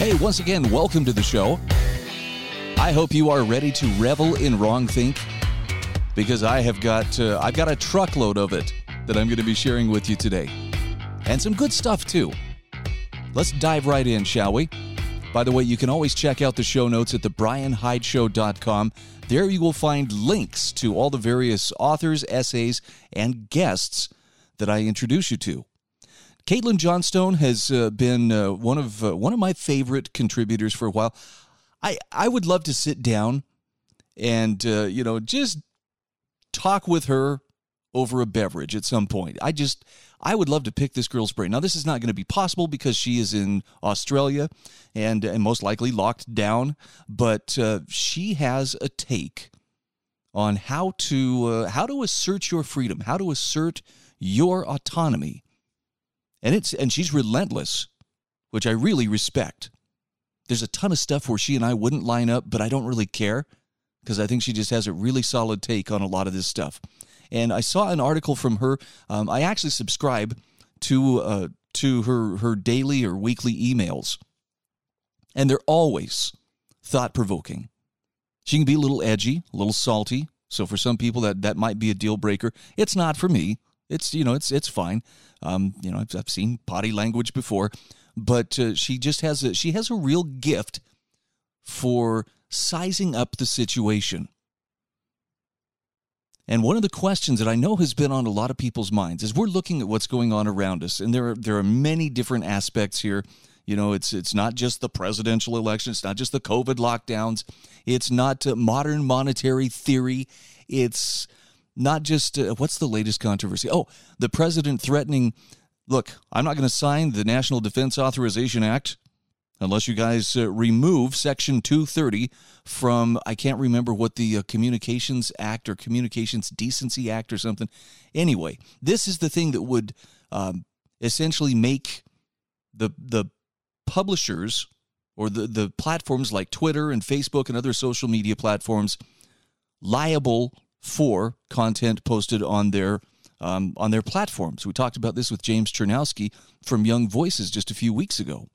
Hey, once again, welcome to the show. I hope you are ready to revel in wrong think because I have got uh, I've got a truckload of it that I'm going to be sharing with you today. And some good stuff too. Let's dive right in, shall we? By the way, you can always check out the show notes at thebrianhydeshow.com. There you will find links to all the various authors, essays, and guests that I introduce you to. Caitlin Johnstone has uh, been uh, one of uh, one of my favorite contributors for a while. I I would love to sit down and uh, you know just talk with her over a beverage at some point. I just I would love to pick this girl's brain. Now, this is not going to be possible because she is in Australia and, and most likely locked down, but uh, she has a take on how to uh, how to assert your freedom, how to assert your autonomy. And it's and she's relentless, which I really respect. There's a ton of stuff where she and I wouldn't line up, but I don't really care because I think she just has a really solid take on a lot of this stuff. And I saw an article from her. Um, I actually subscribe to uh, to her her daily or weekly emails, and they're always thought provoking. She can be a little edgy, a little salty. So for some people that that might be a deal breaker. It's not for me. It's you know it's it's fine. Um, you know I've, I've seen potty language before, but uh, she just has a she has a real gift for sizing up the situation. And one of the questions that I know has been on a lot of people's minds is we're looking at what's going on around us, and there are there are many different aspects here. You know, it's it's not just the presidential election, it's not just the COVID lockdowns, it's not uh, modern monetary theory, it's not just uh, what's the latest controversy? Oh, the president threatening, look, I'm not going to sign the National Defense Authorization Act unless you guys uh, remove Section 230 from, I can't remember what the uh, Communications Act or Communications Decency Act or something. Anyway, this is the thing that would um, essentially make the, the publishers or the, the platforms like Twitter and Facebook and other social media platforms liable for content posted on their um, on their platforms. We talked about this with James Czerniawski from Young Voices just a few weeks ago.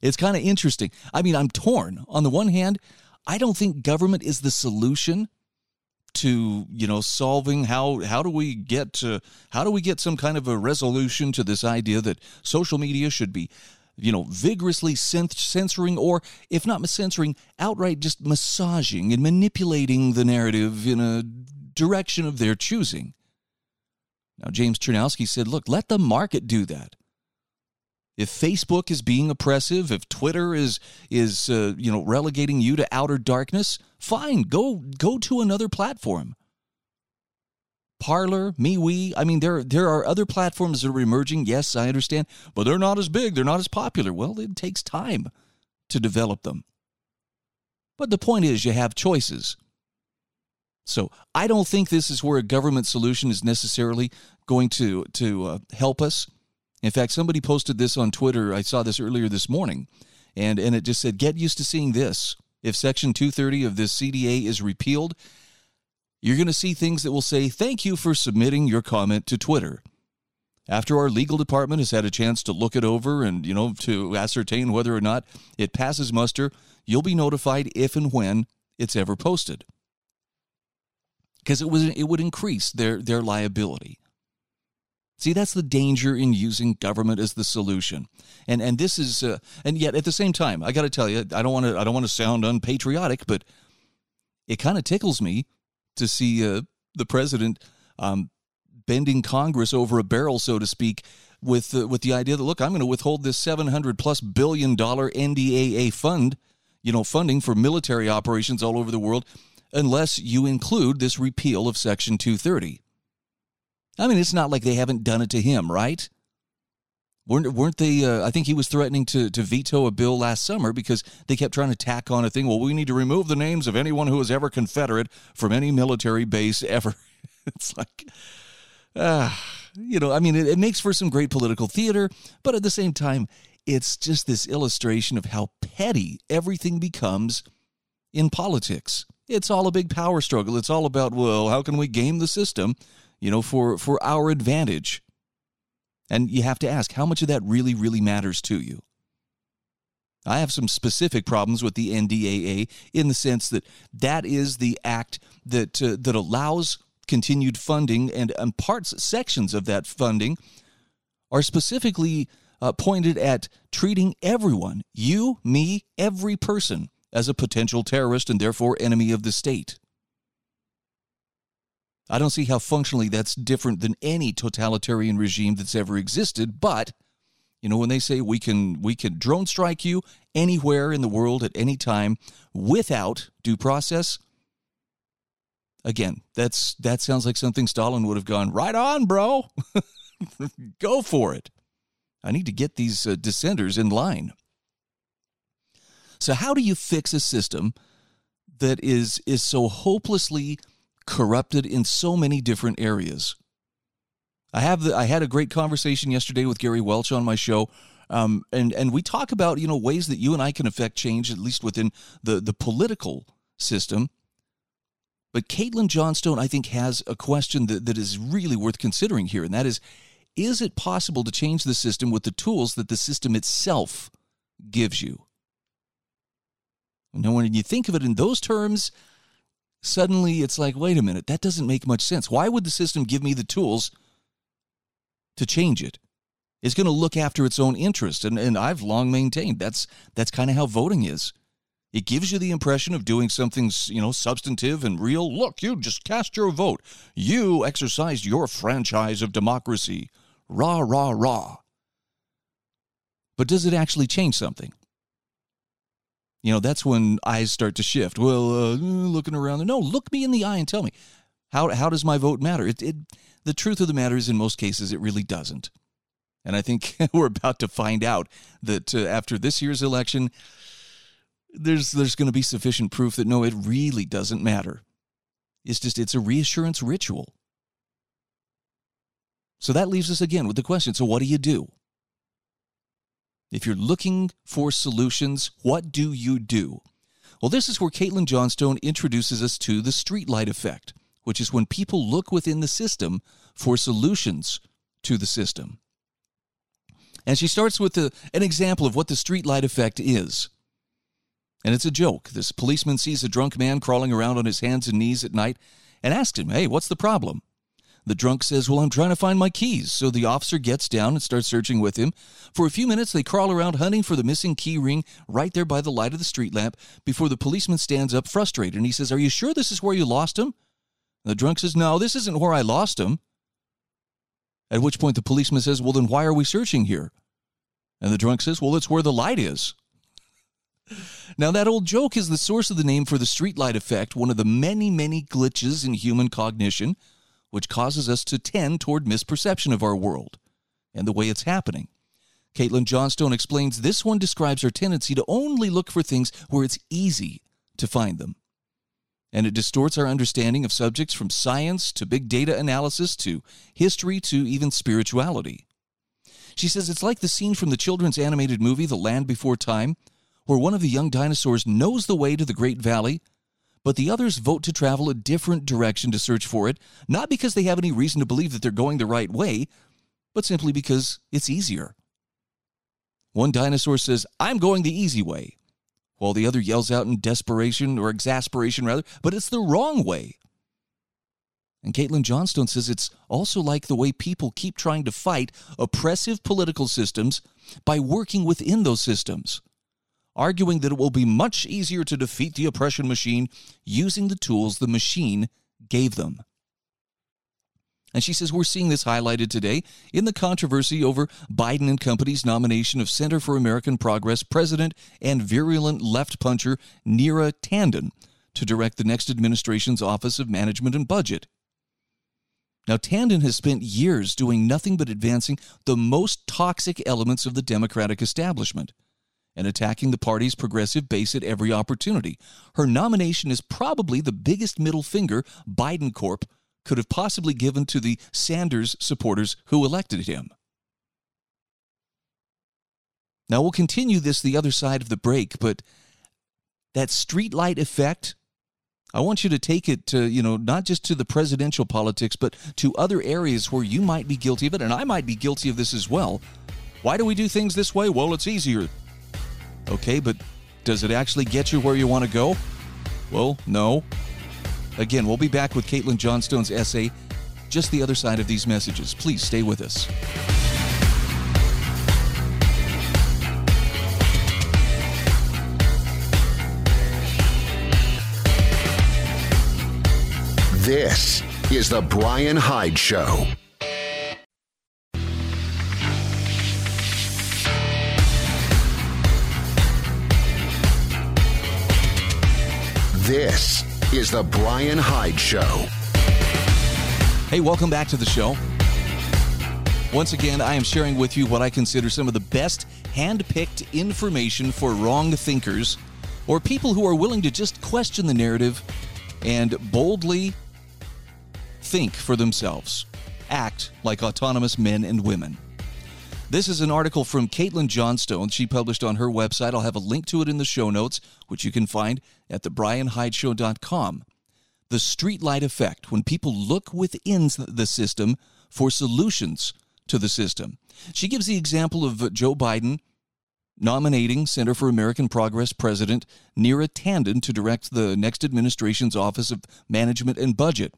It's kind of interesting. I mean, I'm torn. On the one hand, I don't think government is the solution to you know solving how how do we get to how do we get some kind of a resolution to this idea that social media should be you know vigorously censoring or if not censoring outright just massaging and manipulating the narrative in a direction of their choosing now james czerniawski said look let the market do that if Facebook is being oppressive, if Twitter is is uh, you know relegating you to outer darkness, fine, go go to another platform. Parler, MeWe, I mean there there are other platforms that are emerging. Yes, I understand, but they're not as big, they're not as popular. Well, it takes time to develop them. But the point is you have choices. So, I don't think this is where a government solution is necessarily going to to uh, help us in fact, somebody posted this on Twitter. I saw this earlier this morning, and, and it just said, Get used to seeing this. If Section 230 of this CDA is repealed, you're going to see things that will say, Thank you for submitting your comment to Twitter. After our legal department has had a chance to look it over and, you know, to ascertain whether or not it passes muster, you'll be notified if and when it's ever posted. Because it, was, it would increase their, their liability. See, that's the danger in using government as the solution. And and this is uh, and yet at the same time, I got to tell you, I don't want to I don't want to sound unpatriotic, but it kind of tickles me to see uh, the president um, bending Congress over a barrel, so to speak, with uh, with the idea that look, I'm going to withhold this 700 plus billion dollar NDAA fund, you know, funding for military operations all over the world, unless you include this repeal of Section 230. I mean, it's not like they haven't done it to him, right? Weren't, weren't they? Uh, I think he was threatening to, to veto a bill last summer because they kept trying to tack on a thing. Well, we need to remove the names of anyone who was ever Confederate from any military base ever. it's like, uh, you know, I mean, it, it makes for some great political theater, but at the same time, it's just this illustration of how petty everything becomes in politics. It's all a big power struggle. It's all about, well, how can we game the system, you know, for, for our advantage? And you have to ask how much of that really, really matters to you. I have some specific problems with the NDAA in the sense that that is the act that uh, that allows continued funding and, and parts sections of that funding are specifically uh, pointed at treating everyone, you, me, every person, as a potential terrorist and therefore enemy of the state. I don't see how functionally that's different than any totalitarian regime that's ever existed, but you know when they say we can we can drone strike you anywhere in the world at any time without due process again that's that sounds like something Stalin would have gone right on bro go for it. I need to get these uh, dissenters in line. So how do you fix a system that is is so hopelessly corrupted in so many different areas. I have the, I had a great conversation yesterday with Gary Welch on my show. Um, and and we talk about you know ways that you and I can affect change at least within the the political system. But Caitlin Johnstone, I think, has a question that, that is really worth considering here, and that is: Is it possible to change the system with the tools that the system itself gives you? Now, when you think of it in those terms, suddenly it's like, wait a minute, that doesn't make much sense. Why would the system give me the tools to change it? It's going to look after its own interest. And, and I've long maintained that's that's kind of how voting is. It gives you the impression of doing something, you know, substantive and real. Look, you just cast your vote. You exercised your franchise of democracy. Rah, rah, rah. But does it actually change something? You know, that's when eyes start to shift. Well, uh, looking around, no, look me in the eye and tell me how how does my vote matter? It, it the truth of the matter is, in most cases, it really doesn't. And I think we're about to find out that uh, after this year's election, there's there's going to be sufficient proof that no, it really doesn't matter. It's just it's a reassurance ritual. So that leaves us again with the question: So what do you do? If you're looking for solutions, what do you do? Well, this is where Caitlin Johnstone introduces us to the streetlight effect, which is when people look within the system for solutions to the system. And she starts with a, an example of what the streetlight effect is. And it's a joke. This policeman sees a drunk man crawling around on his hands and knees at night and asks him, Hey, what's the problem? The drunk says, Well, I'm trying to find my keys. So the officer gets down and starts searching with him. For a few minutes, they crawl around hunting for the missing key ring right there by the light of the street lamp before the policeman stands up frustrated and he says, Are you sure this is where you lost him? The drunk says, No, this isn't where I lost him. At which point the policeman says, Well, then why are we searching here? And the drunk says, Well, it's where the light is. Now, that old joke is the source of the name for the streetlight effect, one of the many, many glitches in human cognition which causes us to tend toward misperception of our world and the way it's happening. Caitlin Johnstone explains this one describes our tendency to only look for things where it's easy to find them. And it distorts our understanding of subjects from science to big data analysis to history to even spirituality. She says it's like the scene from the children's animated movie The Land Before Time, where one of the young dinosaurs knows the way to the Great Valley but the others vote to travel a different direction to search for it, not because they have any reason to believe that they're going the right way, but simply because it's easier. One dinosaur says, I'm going the easy way, while the other yells out in desperation or exasperation, rather, but it's the wrong way. And Caitlin Johnstone says it's also like the way people keep trying to fight oppressive political systems by working within those systems arguing that it will be much easier to defeat the oppression machine using the tools the machine gave them. And she says we're seeing this highlighted today in the controversy over Biden and company's nomination of Center for American Progress president and virulent left puncher Neera Tanden to direct the next administration's Office of Management and Budget. Now, Tanden has spent years doing nothing but advancing the most toxic elements of the Democratic establishment and attacking the party's progressive base at every opportunity. Her nomination is probably the biggest middle finger Biden Corp could have possibly given to the Sanders supporters who elected him. Now, we'll continue this the other side of the break, but that streetlight effect, I want you to take it to, you know, not just to the presidential politics, but to other areas where you might be guilty of it, and I might be guilty of this as well. Why do we do things this way? Well, it's easier. Okay, but does it actually get you where you want to go? Well, no. Again, we'll be back with Caitlin Johnstone's essay just the other side of these messages. Please stay with us. This is The Brian Hyde Show. This is The Brian Hyde Show. Hey, welcome back to the show. Once again, I am sharing with you what I consider some of the best hand-picked information for wrong thinkers or people who are willing to just question the narrative and boldly think for themselves, act like autonomous men and women. This is an article from Caitlin Johnstone. She published on her website. I'll have a link to it in the show notes, which you can find at thebrianhydeshow.com. The streetlight effect, when people look within the system for solutions to the system. She gives the example of Joe Biden nominating Center for American Progress President Neera Tanden to direct the next administration's Office of Management and Budget.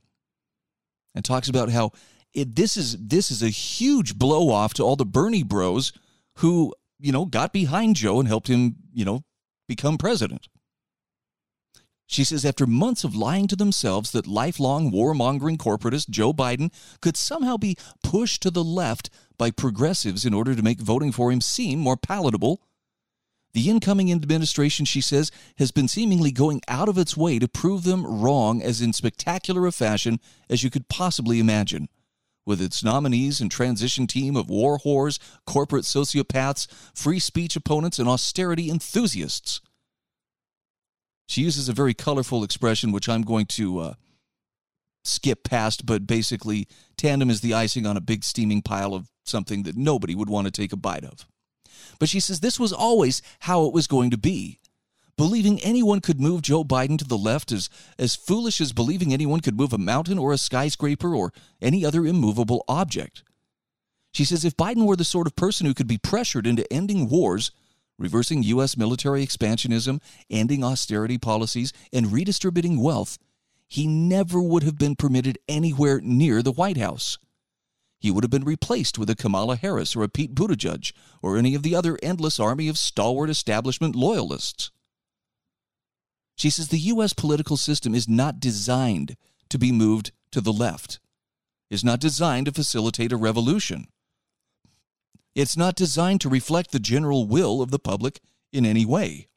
And talks about how it, this is this is a huge blow off to all the Bernie bros who, you know, got behind Joe and helped him, you know, become president. She says after months of lying to themselves that lifelong warmongering corporatist Joe Biden could somehow be pushed to the left by progressives in order to make voting for him seem more palatable, the incoming administration, she says, has been seemingly going out of its way to prove them wrong as in spectacular a fashion as you could possibly imagine. With its nominees and transition team of war whores, corporate sociopaths, free speech opponents, and austerity enthusiasts. She uses a very colorful expression, which I'm going to uh, skip past, but basically, Tanden is the icing on a big steaming pile of something that nobody would want to take a bite of. But she says this was always how it was going to be. Believing anyone could move Joe Biden to the left is as foolish as believing anyone could move a mountain or a skyscraper or any other immovable object. She says if Biden were the sort of person who could be pressured into ending wars, reversing U.S. military expansionism, ending austerity policies, and redistributing wealth, he never would have been permitted anywhere near the White House. He would have been replaced with a Kamala Harris or a Pete Buttigieg or any of the other endless army of stalwart establishment loyalists. She says the U.S. political system is not designed to be moved to the left, is not designed to facilitate a revolution. It's not designed to reflect the general will of the public in any way.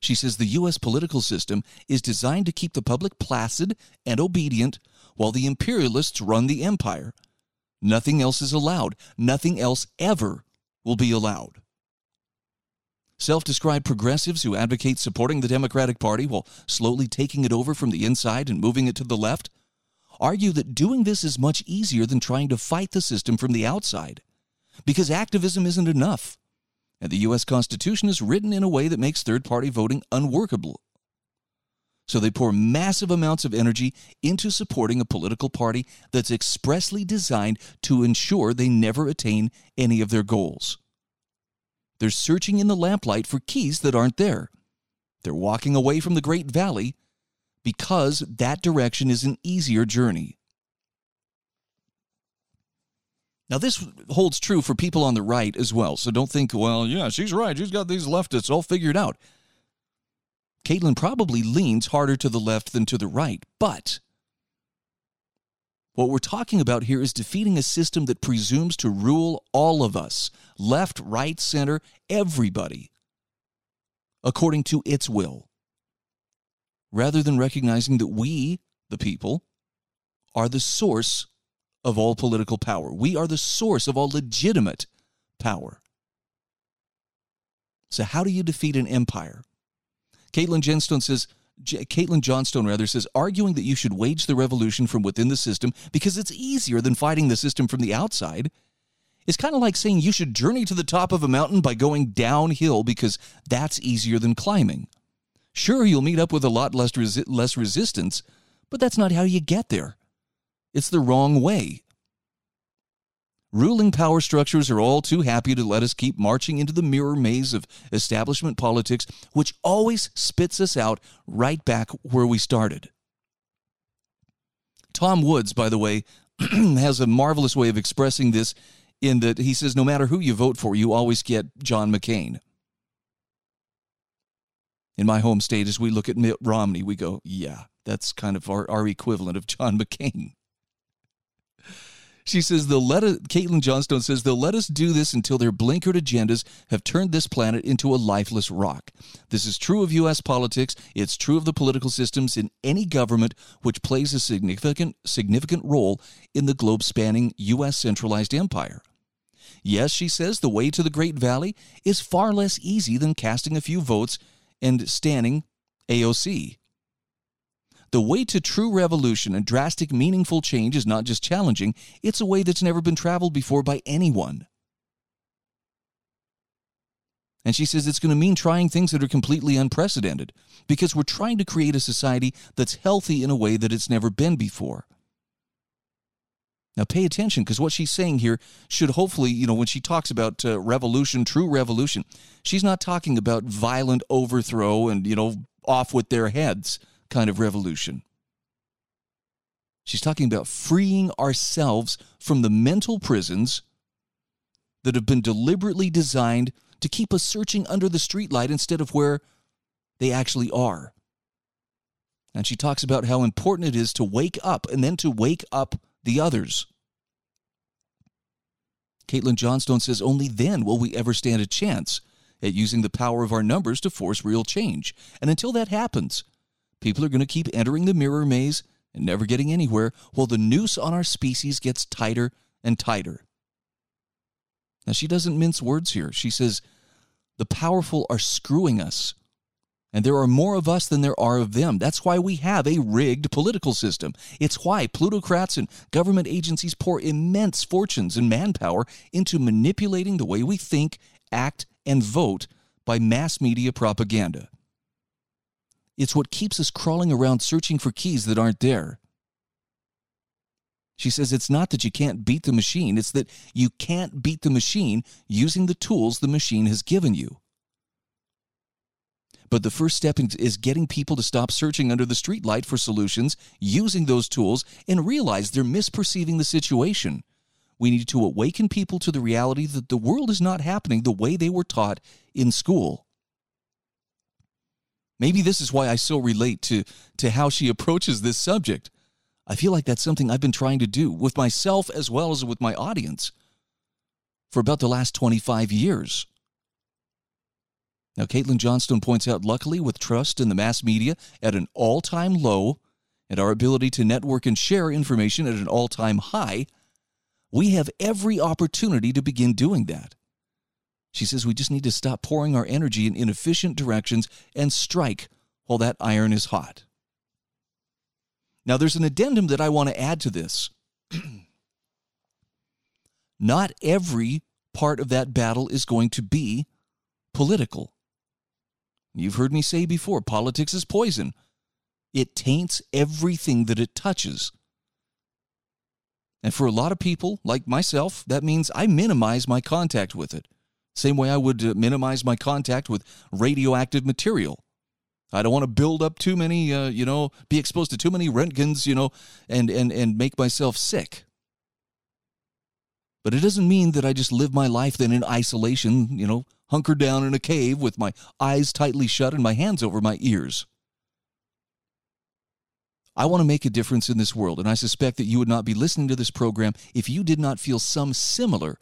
She says the U.S. political system is designed to keep the public placid and obedient while the imperialists run the empire. Nothing else is allowed. Nothing else ever will be allowed. Self described progressives who advocate supporting the Democratic Party while slowly taking it over from the inside and moving it to the left argue that doing this is much easier than trying to fight the system from the outside, because activism isn't enough, and the U.S. Constitution is written in a way that makes third party voting unworkable. So they pour massive amounts of energy into supporting a political party that's expressly designed to ensure they never attain any of their goals. They're searching in the lamplight for keys that aren't there. They're walking away from the Great Valley because that direction is an easier journey. Now, this holds true for people on the right as well. So don't think, well, yeah, she's right. She's got these leftists all figured out. Caitlin probably leans harder to the left than to the right. But what we're talking about here is defeating a system that presumes to rule all of us left, right, center, everybody according to its will rather than recognizing that we, the people, are the source of all political power. We are the source of all legitimate power. So, how do you defeat an empire? Caitlin Johnstone says, Caitlin Johnstone rather says, arguing that you should wage the revolution from within the system because it's easier than fighting the system from the outside is kind of like saying you should journey to the top of a mountain by going downhill because that's easier than climbing. Sure, you'll meet up with a lot less, resi- less resistance, but that's not how you get there. It's the wrong way. Ruling power structures are all too happy to let us keep marching into the mirror maze of establishment politics, which always spits us out right back where we started. Tom Woods, by the way, has a marvelous way of expressing this in that he says no matter who you vote for, you always get John McCain. In my home state, as we look at Mitt Romney, we go, yeah, that's kind of our, our equivalent of John McCain. She says they'll let us, Caitlin Johnstone says they'll let us do this until their blinkered agendas have turned this planet into a lifeless rock. This is true of U.S. politics. It's true of the political systems in any government which plays a significant significant role in the globe-spanning U.S. centralized empire. Yes, she says the way to the Great Valley is far less easy than casting a few votes and standing AOC. The way to true revolution and drastic, meaningful change is not just challenging, it's a way that's never been traveled before by anyone. And she says it's going to mean trying things that are completely unprecedented because we're trying to create a society that's healthy in a way that it's never been before. Now, pay attention because what she's saying here should hopefully, you know, when she talks about uh, revolution, true revolution, she's not talking about violent overthrow and, you know, off with their heads kind of revolution. She's talking about freeing ourselves from the mental prisons that have been deliberately designed to keep us searching under the streetlight instead of where they actually are. And she talks about how important it is to wake up and then to wake up the others. Caitlin Johnstone says only then will we ever stand a chance at using the power of our numbers to force real change. And until that happens, People are going to keep entering the mirror maze and never getting anywhere while the noose on our species gets tighter and tighter. Now, she doesn't mince words here. She says, the powerful are screwing us. And there are more of us than there are of them. That's why we have a rigged political system. It's why plutocrats and government agencies pour immense fortunes and manpower into manipulating the way we think, act, and vote by mass media propaganda. It's what keeps us crawling around searching for keys that aren't there. She says it's not that you can't beat the machine, it's that you can't beat the machine using the tools the machine has given you. But the first step is getting people to stop searching under the streetlight for solutions, using those tools, and realize they're misperceiving the situation. We need to awaken people to the reality that the world is not happening the way they were taught in school. Maybe this is why I so relate to, to how she approaches this subject. I feel like that's something I've been trying to do with myself as well as with my audience for about the last 25 years. Now, Caitlin Johnstone points out luckily, with trust in the mass media at an all time low and our ability to network and share information at an all time high, we have every opportunity to begin doing that. She says we just need to stop pouring our energy in inefficient directions and strike while that iron is hot. Now, there's an addendum that I want to add to this. Not every part of that battle is going to be political. You've heard me say before politics is poison, it taints everything that it touches. And for a lot of people, like myself, that means I minimize my contact with it. Same way I would uh, minimize my contact with radioactive material. I don't want to build up too many, uh, you know, be exposed to too many Roentgens, you know, and, and, and make myself sick. But it doesn't mean that I just live my life then in isolation, you know, hunkered down in a cave with my eyes tightly shut and my hands over my ears. I want to make a difference in this world, and I suspect that you would not be listening to this program if you did not feel some similar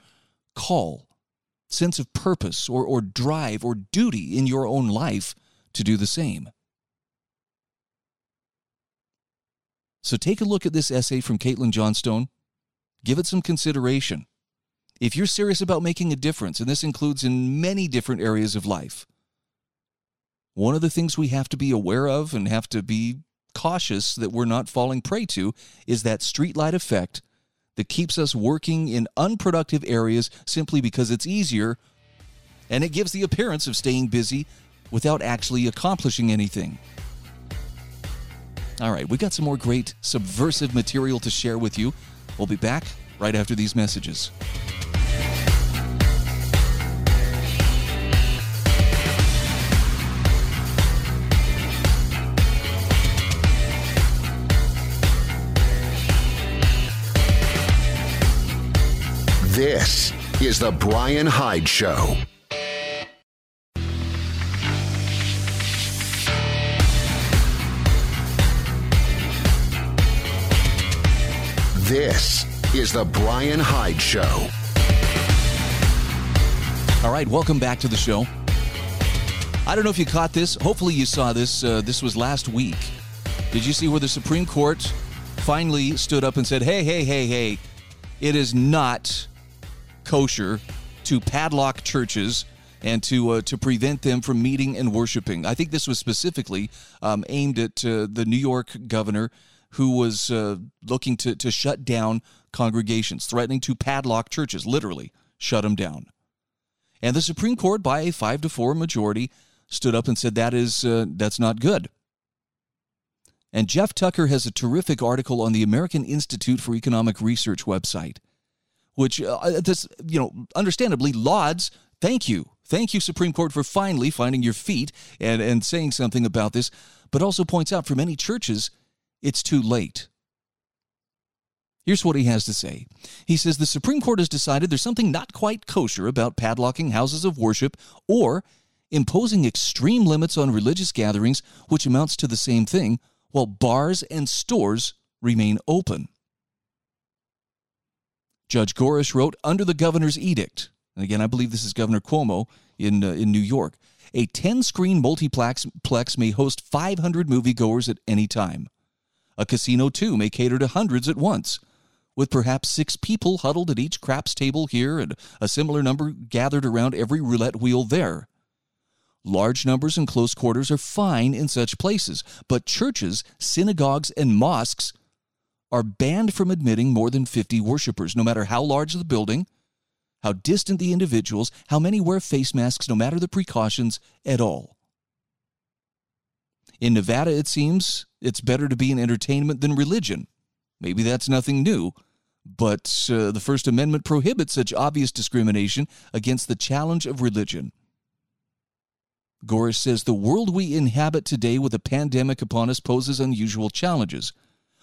call sense of purpose or, or drive or duty in your own life to do the same. So take a look at this essay from Caitlin Johnstone. Give it some consideration. If you're serious about making a difference, and this includes in many different areas of life, one of the things we have to be aware of and have to be cautious that we're not falling prey to is that streetlight effect that keeps us working in unproductive areas simply because it's easier and it gives the appearance of staying busy without actually accomplishing anything. All right, we got some more great subversive material to share with you. We'll be back right after these messages. This is The Brian Hyde Show. This is The Brian Hyde Show. All right, welcome back to the show. I don't know if you caught this. Hopefully, you saw this. Uh, this was last week. Did you see where the Supreme Court finally stood up and said, hey, hey, hey, hey, it is not kosher to padlock churches and to uh, to prevent them from meeting and worshiping. I think this was specifically um, aimed at uh, the New York governor who was uh, looking to to shut down congregations, threatening to padlock churches, literally shut them down. And the Supreme Court, by a five to four majority, stood up and said that is uh, that's not good. And Jeff Tucker has a terrific article on the American Institute for Economic Research website which uh, this you know understandably lauds thank you thank you supreme court for finally finding your feet and and saying something about this but also points out for many churches it's too late Here's what he has to say. He says the Supreme Court has decided there's something not quite kosher about padlocking houses of worship or imposing extreme limits on religious gatherings, which amounts to the same thing, while bars and stores remain open. Judge Gorsuch wrote under the governor's edict, and again, I believe this is Governor Cuomo in, uh, in New York, a 10 screen multiplex plex may host 500 moviegoers at any time. A casino, too, may cater to hundreds at once, with perhaps six people huddled at each craps table here and a similar number gathered around every roulette wheel there. Large numbers and close quarters are fine in such places, but churches, synagogues, and mosques are banned from admitting more than 50 worshipers, no matter how large the building, how distant the individuals, how many wear face masks, no matter the precautions at all. In Nevada, it seems it's better to be in entertainment than religion. Maybe that's nothing new, but uh, the First Amendment prohibits such obvious discrimination against the challenge of religion. Gorsuch says the world we inhabit today with a pandemic upon us poses unusual challenges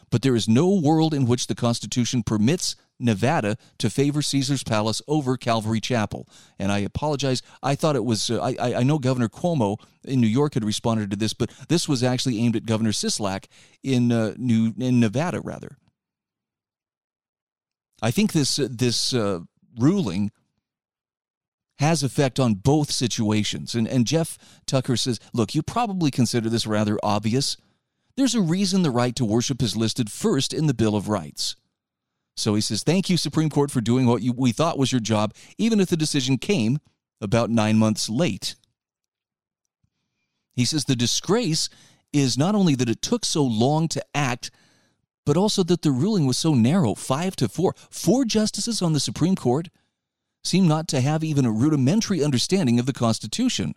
but there is no world in which the Constitution permits Nevada to favor Caesar's Palace over Calvary Chapel. And I apologize. I thought it was, uh, I, I know Governor Cuomo in New York had responded to this, but this was actually aimed at Governor Sisolak in, uh, New, in Nevada, rather. I think this, uh, this uh, ruling has effect on both situations. And, and Jeff Tucker says, look, you probably consider this rather obvious there's a reason the right to worship is listed first in the Bill of Rights. So he says, Thank you, Supreme Court, for doing what you, we thought was your job, even if the decision came about nine months late. He says, The disgrace is not only that it took so long to act, but also that the ruling was so narrow five to four. Four justices on the Supreme Court seem not to have even a rudimentary understanding of the Constitution.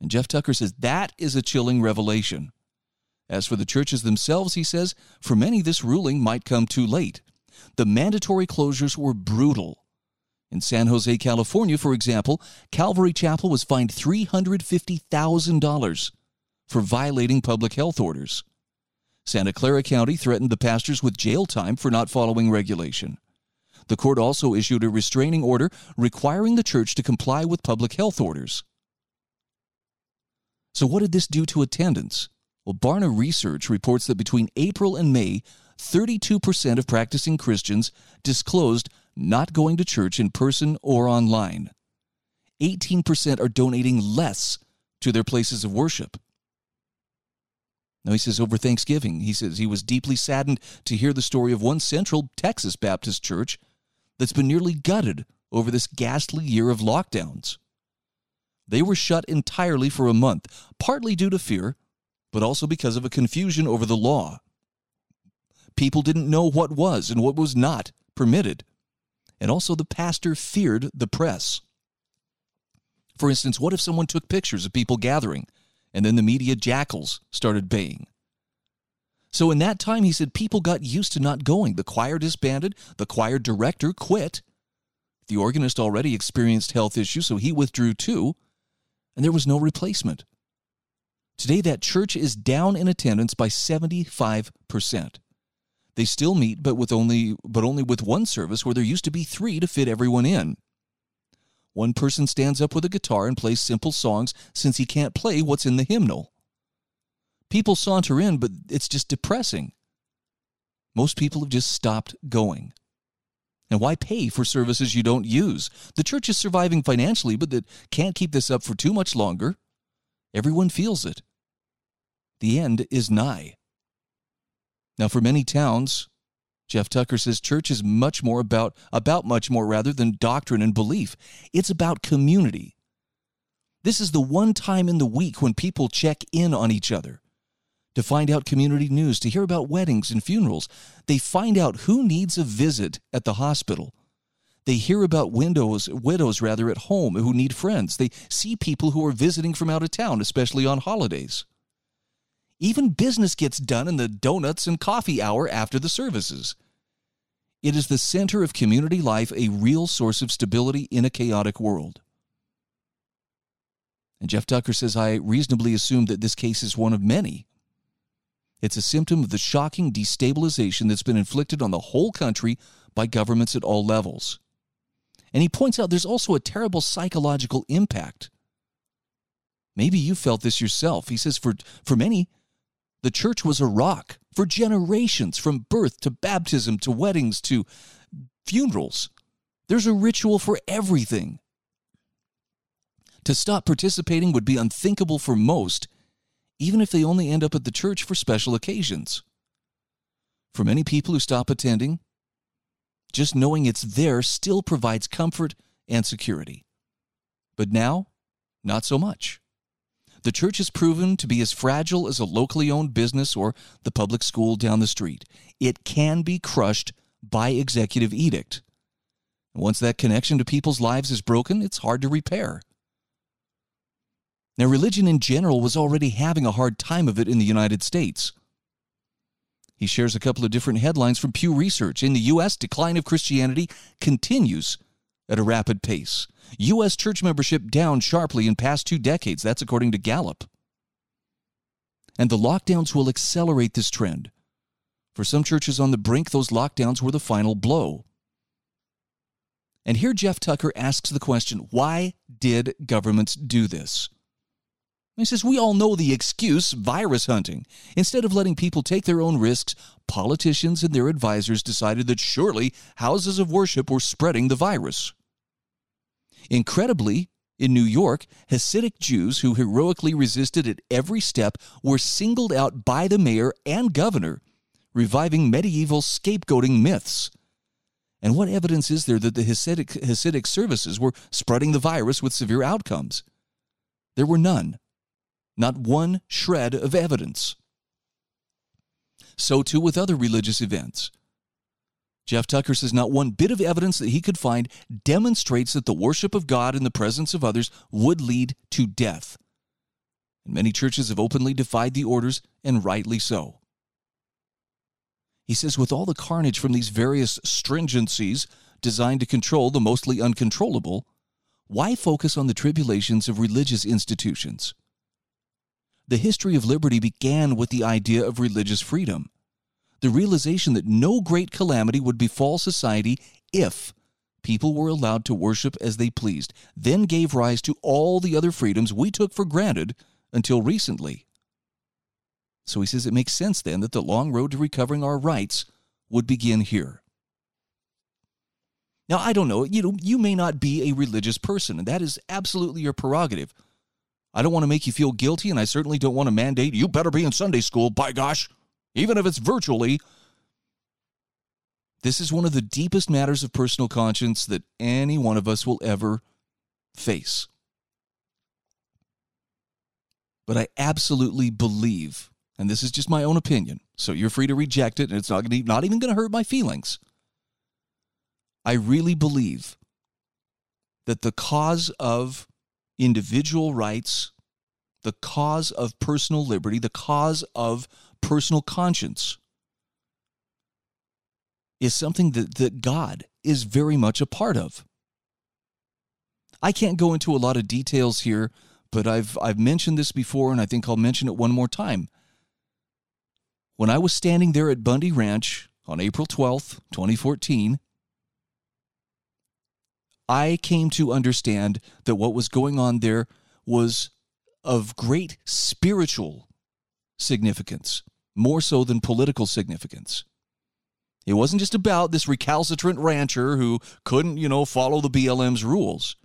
And Jeff Tucker says that is a chilling revelation. As for the churches themselves, he says, for many this ruling might come too late. The mandatory closures were brutal. In San Jose, California, for example, Calvary Chapel was fined $350,000 for violating public health orders. Santa Clara County threatened the pastors with jail time for not following regulation. The court also issued a restraining order requiring the church to comply with public health orders. So, what did this do to attendance? Well, Barna Research reports that between April and May, 32% of practicing Christians disclosed not going to church in person or online. 18% are donating less to their places of worship. Now, he says over Thanksgiving, he says he was deeply saddened to hear the story of one central Texas Baptist church that's been nearly gutted over this ghastly year of lockdowns. They were shut entirely for a month, partly due to fear, but also because of a confusion over the law. People didn't know what was and what was not permitted. And also, the pastor feared the press. For instance, what if someone took pictures of people gathering and then the media jackals started baying? So, in that time, he said people got used to not going. The choir disbanded, the choir director quit. The organist already experienced health issues, so he withdrew too, and there was no replacement. Today, that church is down in attendance by 75%. They still meet, but with only but only with one service where there used to be three to fit everyone in. One person stands up with a guitar and plays simple songs since he can't play what's in the hymnal. People saunter in, but it's just depressing. Most people have just stopped going. And why pay for services you don't use? The church is surviving financially, but that can't keep this up for too much longer. Everyone feels it. The end is nigh. Now, for many towns, Jeff Tucker says church is much more about, about much more rather than doctrine and belief. It's about community. This is the one time in the week when people check in on each other to find out community news, to hear about weddings and funerals. They find out who needs a visit at the hospital. They hear about widows, widows rather, at home who need friends. They see people who are visiting from out of town, especially on holidays. Even business gets done in the donuts and coffee hour after the services. It is the center of community life, a real source of stability in a chaotic world. And Jeff Tucker says, I reasonably assume that this case is one of many. It's a symptom of the shocking destabilization that's been inflicted on the whole country by governments at all levels. And he points out there's also a terrible psychological impact. Maybe you felt this yourself. He says, for, for many, the church was a rock for generations, from birth to baptism to weddings to funerals. There's a ritual for everything. To stop participating would be unthinkable for most, even if they only end up at the church for special occasions. For many people who stop attending, just knowing it's there still provides comfort and security. But now, not so much. The church has proven to be as fragile as a locally owned business or the public school down the street. It can be crushed by executive edict. Once that connection to people's lives is broken, it's hard to repair. Now, religion in general was already having a hard time of it in the United States. He shares a couple of different headlines from Pew Research. In the U.S., decline of Christianity continues at a rapid pace. U.S. church membership down sharply in past two decades. That's according to Gallup. And the lockdowns will accelerate this trend. For some churches on the brink, those lockdowns were the final blow. And here Jeff Tucker asks the question why did governments do this? He says, We all know the excuse virus hunting. Instead of letting people take their own risks, politicians and their advisors decided that surely houses of worship were spreading the virus. Incredibly, in New York, Hasidic Jews who heroically resisted at every step were singled out by the mayor and governor, reviving medieval scapegoating myths. And what evidence is there that the Hasidic, Hasidic services were spreading the virus with severe outcomes? There were none. Not one shred of evidence. So, too, with other religious events. Jeff Tucker says not one bit of evidence that he could find demonstrates that the worship of God in the presence of others would lead to death. And many churches have openly defied the orders, and rightly so. He says, with all the carnage from these various stringencies designed to control the mostly uncontrollable, why focus on the tribulations of religious institutions? The history of liberty began with the idea of religious freedom the realization that no great calamity would befall society if people were allowed to worship as they pleased, then gave rise to all the other freedoms we took for granted until recently. So he says it makes sense then that the long road to recovering our rights would begin here. Now, I don't know, you know, you may not be a religious person, and that is absolutely your prerogative. I don't want to make you feel guilty, and I certainly don't want to mandate you better be in Sunday school, by gosh, even if it's virtually. This is one of the deepest matters of personal conscience that any one of us will ever face. But I absolutely believe, and this is just my own opinion, so you're free to reject it, and it's not, not even going to hurt my feelings. I really believe that the cause of individual rights, the cause of personal liberty, the cause of personal conscience is something that, that God is very much a part of. I can't go into a lot of details here, but I've, I've mentioned this before, and I think I'll mention it one more time. When I was standing there at Bundy Ranch on April 12th, 2014, I came to understand that what was going on there was of great spiritual significance, more so than political significance. It wasn't just about this recalcitrant rancher who couldn't, you know, follow the BLM's rules.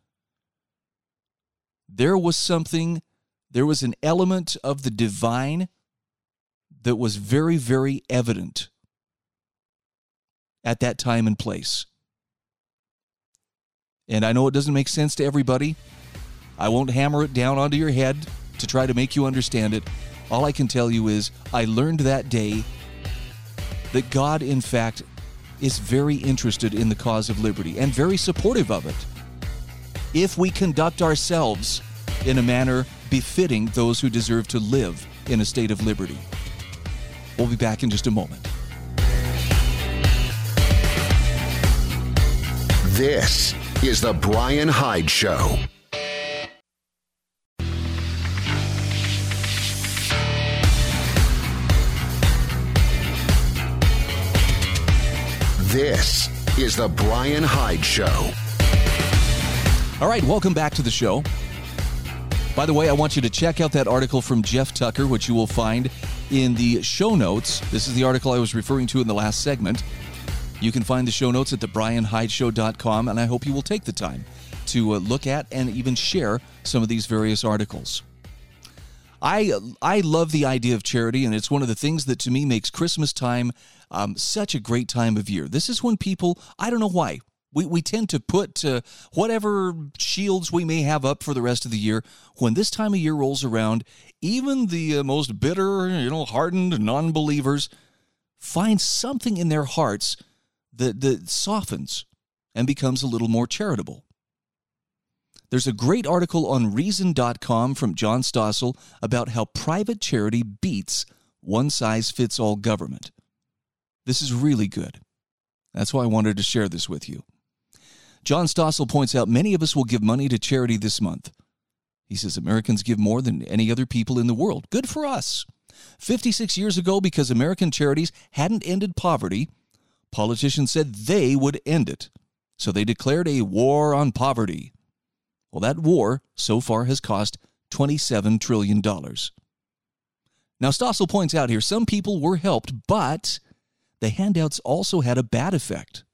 There was something, there was an element of the divine that was very, very evident at that time and place. And I know it doesn't make sense to everybody. I won't hammer it down onto your head to try to make you understand it. All I can tell you is I learned that day that God, in fact, is very interested in the cause of liberty and very supportive of it if we conduct ourselves in a manner befitting those who deserve to live in a state of liberty. We'll be back in just a moment. This is The Brian Hyde Show. This is The Brian Hyde Show. All right, welcome back to the show. By the way, I want you to check out that article from Jeff Tucker, which you will find in the show notes. This is the article I was referring to in the last segment. You can find the show notes at thebrianhydeshow.com, and I hope you will take the time to uh, look at and even share some of these various articles. I I love the idea of charity, and it's one of the things that to me makes Christmas time um, such a great time of year. This is when people I don't know why we, we tend to put uh, whatever shields we may have up for the rest of the year when this time of year rolls around. Even the uh, most bitter, you know, hardened non-believers find something in their hearts that, that softens and becomes a little more charitable. There's a great article on Reason.com from John Stossel about how private charity beats one size fits all government. This is really good. That's why I wanted to share this with you. John Stossel points out many of us will give money to charity this month. He says Americans give more than any other people in the world. Good for us. 56 years ago, because American charities hadn't ended poverty, Politicians said they would end it, so they declared a war on poverty. Well, that war so far has cost $27 trillion. Now, Stossel points out here some people were helped, but the handouts also had a bad effect.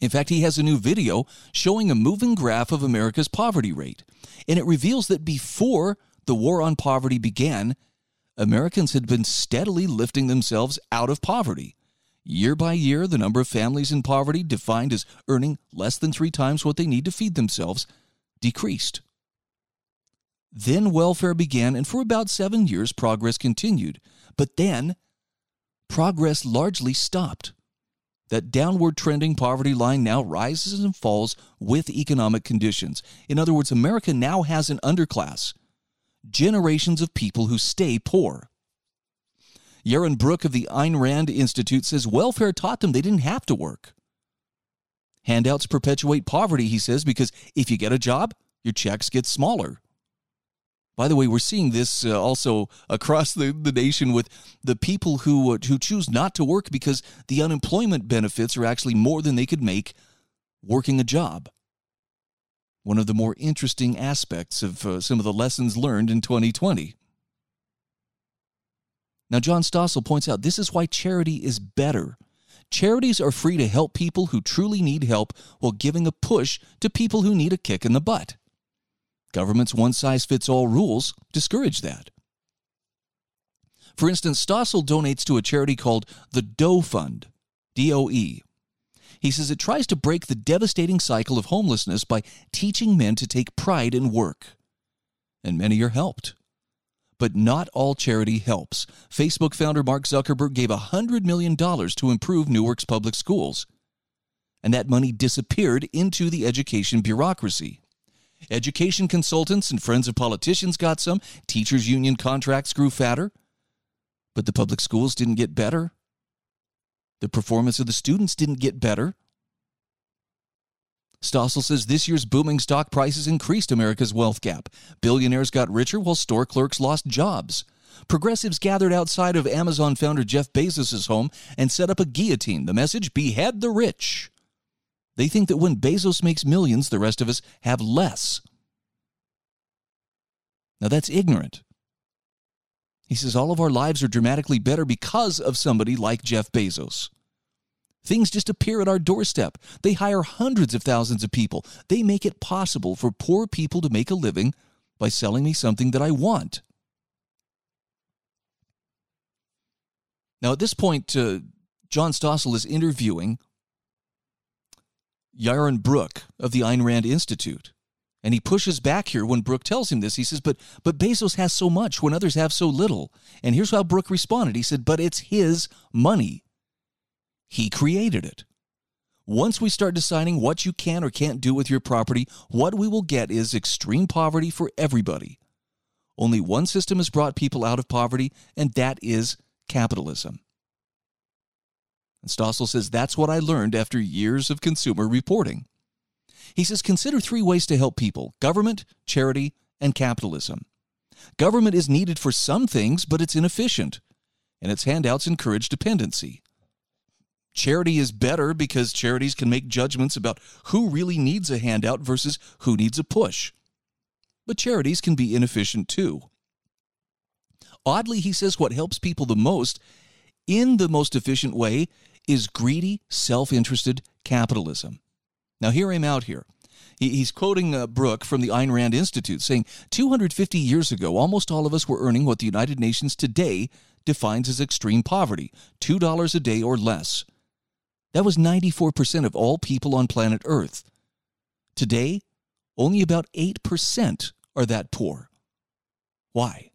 In fact, he has a new video showing a moving graph of America's poverty rate, and it reveals that before the war on poverty began, Americans had been steadily lifting themselves out of poverty. Year by year, the number of families in poverty, defined as earning less than three times what they need to feed themselves, decreased. Then welfare began, and for about seven years, progress continued. But then, progress largely stopped. That downward trending poverty line now rises and falls with economic conditions. In other words, America now has an underclass, generations of people who stay poor. Yaron Brook of the Ayn Rand Institute says welfare taught them they didn't have to work. Handouts perpetuate poverty, he says, because if you get a job, your checks get smaller. By the way, we're seeing this uh, also across the, the nation with the people who, uh, who choose not to work because the unemployment benefits are actually more than they could make working a job. One of the more interesting aspects of uh, some of the lessons learned in 2020. Now, John Stossel points out this is why charity is better. Charities are free to help people who truly need help while giving a push to people who need a kick in the butt. Government's one size fits all rules discourage that. For instance, Stossel donates to a charity called the Doe Fund, D O E. He says it tries to break the devastating cycle of homelessness by teaching men to take pride in work. And many are helped. But not all charity helps. Facebook founder Mark Zuckerberg gave $100 million to improve Newark's public schools. And that money disappeared into the education bureaucracy. Education consultants and friends of politicians got some. Teachers' union contracts grew fatter. But the public schools didn't get better. The performance of the students didn't get better. Stossel says this year's booming stock prices increased America's wealth gap. Billionaires got richer while store clerks lost jobs. Progressives gathered outside of Amazon founder Jeff Bezos' home and set up a guillotine. The message behead the rich. They think that when Bezos makes millions, the rest of us have less. Now that's ignorant. He says all of our lives are dramatically better because of somebody like Jeff Bezos. Things just appear at our doorstep. They hire hundreds of thousands of people. They make it possible for poor people to make a living by selling me something that I want. Now, at this point, uh, John Stossel is interviewing Yaron Brook of the Ayn Rand Institute. And he pushes back here when Brook tells him this. He says, but, but Bezos has so much when others have so little. And here's how Brook responded. He said, But it's his money. He created it. Once we start deciding what you can or can't do with your property, what we will get is extreme poverty for everybody. Only one system has brought people out of poverty, and that is capitalism. And Stossel says that's what I learned after years of consumer reporting. He says consider three ways to help people government, charity, and capitalism. Government is needed for some things, but it's inefficient, and its handouts encourage dependency. Charity is better because charities can make judgments about who really needs a handout versus who needs a push. But charities can be inefficient too. Oddly, he says what helps people the most in the most efficient way is greedy, self interested capitalism. Now, hear him out here. He's quoting uh, Brook from the Ayn Rand Institute saying 250 years ago, almost all of us were earning what the United Nations today defines as extreme poverty $2 a day or less. That was 94% of all people on planet Earth. Today, only about 8% are that poor. Why?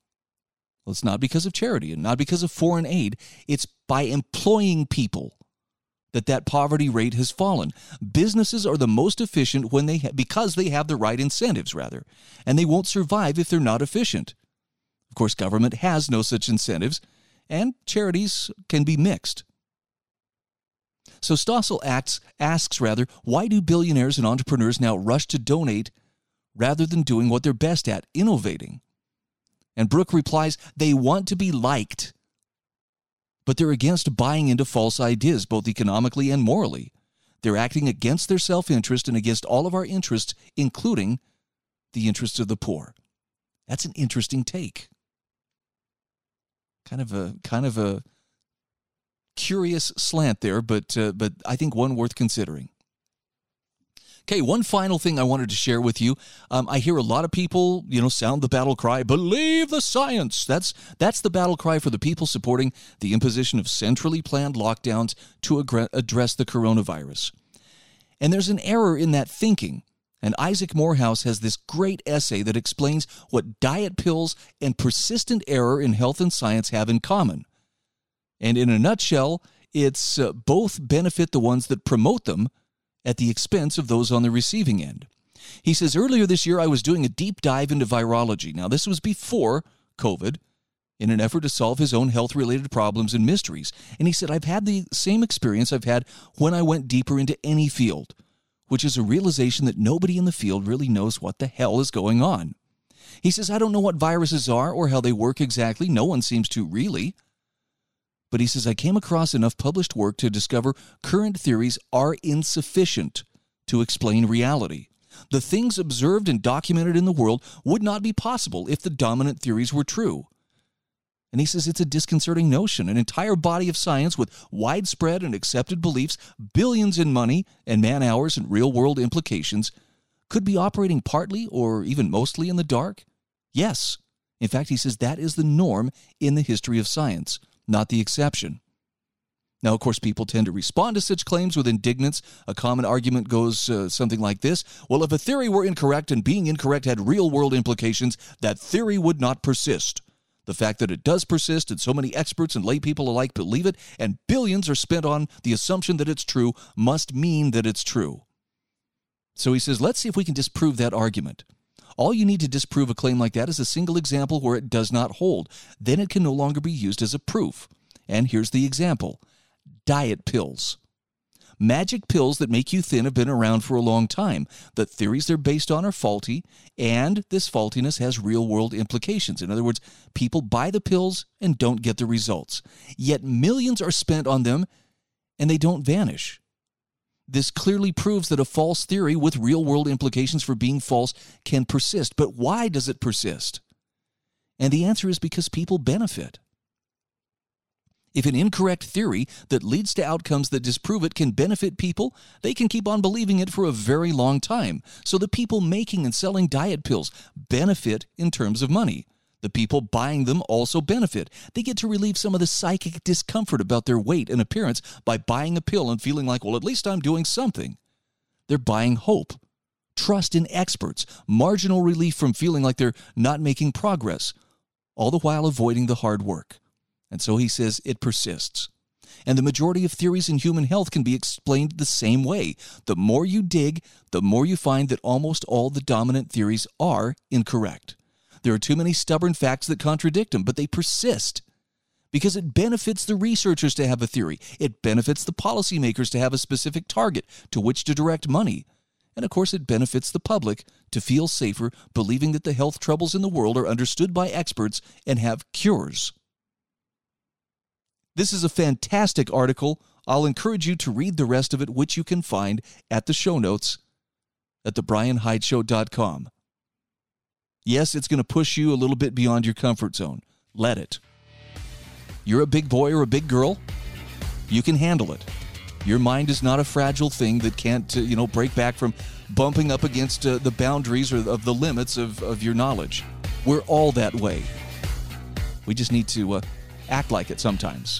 Well, it's not because of charity and not because of foreign aid. It's by employing people that that poverty rate has fallen. Businesses are the most efficient when they ha- because they have the right incentives rather, and they won't survive if they're not efficient. Of course, government has no such incentives, and charities can be mixed. So Stossel acts, asks rather, why do billionaires and entrepreneurs now rush to donate rather than doing what they're best at, innovating? And Brook replies, they want to be liked. But they're against buying into false ideas, both economically and morally. They're acting against their self interest and against all of our interests, including the interests of the poor. That's an interesting take. Kind of a kind of a curious slant there, but uh, but I think one worth considering. Okay, one final thing I wanted to share with you. Um, I hear a lot of people, you know, sound the battle cry, believe the science. That's that's the battle cry for the people supporting the imposition of centrally planned lockdowns to address the coronavirus. And there's an error in that thinking. And Isaac Morehouse has this great essay that explains what diet pills and persistent error in health and science have in common. And in a nutshell, it's uh, both benefit the ones that promote them at the expense of those on the receiving end. He says, Earlier this year, I was doing a deep dive into virology. Now, this was before COVID, in an effort to solve his own health related problems and mysteries. And he said, I've had the same experience I've had when I went deeper into any field, which is a realization that nobody in the field really knows what the hell is going on. He says, I don't know what viruses are or how they work exactly. No one seems to really. But he says, I came across enough published work to discover current theories are insufficient to explain reality. The things observed and documented in the world would not be possible if the dominant theories were true. And he says it's a disconcerting notion. An entire body of science with widespread and accepted beliefs, billions in money and man hours and real world implications could be operating partly or even mostly in the dark? Yes. In fact, he says that is the norm in the history of science, not the exception. Now, of course, people tend to respond to such claims with indignance. A common argument goes uh, something like this Well, if a theory were incorrect and being incorrect had real world implications, that theory would not persist. The fact that it does persist and so many experts and lay people alike believe it and billions are spent on the assumption that it's true must mean that it's true. So he says, let's see if we can disprove that argument. All you need to disprove a claim like that is a single example where it does not hold. Then it can no longer be used as a proof. And here's the example diet pills. Magic pills that make you thin have been around for a long time. The theories they're based on are faulty, and this faultiness has real world implications. In other words, people buy the pills and don't get the results. Yet millions are spent on them and they don't vanish. This clearly proves that a false theory with real world implications for being false can persist. But why does it persist? And the answer is because people benefit. If an incorrect theory that leads to outcomes that disprove it can benefit people, they can keep on believing it for a very long time. So the people making and selling diet pills benefit in terms of money. The people buying them also benefit. They get to relieve some of the psychic discomfort about their weight and appearance by buying a pill and feeling like, well, at least I'm doing something. They're buying hope, trust in experts, marginal relief from feeling like they're not making progress, all the while avoiding the hard work. And so he says it persists. And the majority of theories in human health can be explained the same way. The more you dig, the more you find that almost all the dominant theories are incorrect. There are too many stubborn facts that contradict them, but they persist because it benefits the researchers to have a theory. It benefits the policymakers to have a specific target to which to direct money. And of course, it benefits the public to feel safer believing that the health troubles in the world are understood by experts and have cures. This is a fantastic article. I'll encourage you to read the rest of it, which you can find at the show notes at thebrianhydeshow.com. Yes, it's going to push you a little bit beyond your comfort zone. Let it. You're a big boy or a big girl. You can handle it. Your mind is not a fragile thing that can't, uh, you know, break back from bumping up against uh, the boundaries or of the limits of, of your knowledge. We're all that way. We just need to uh, act like it sometimes.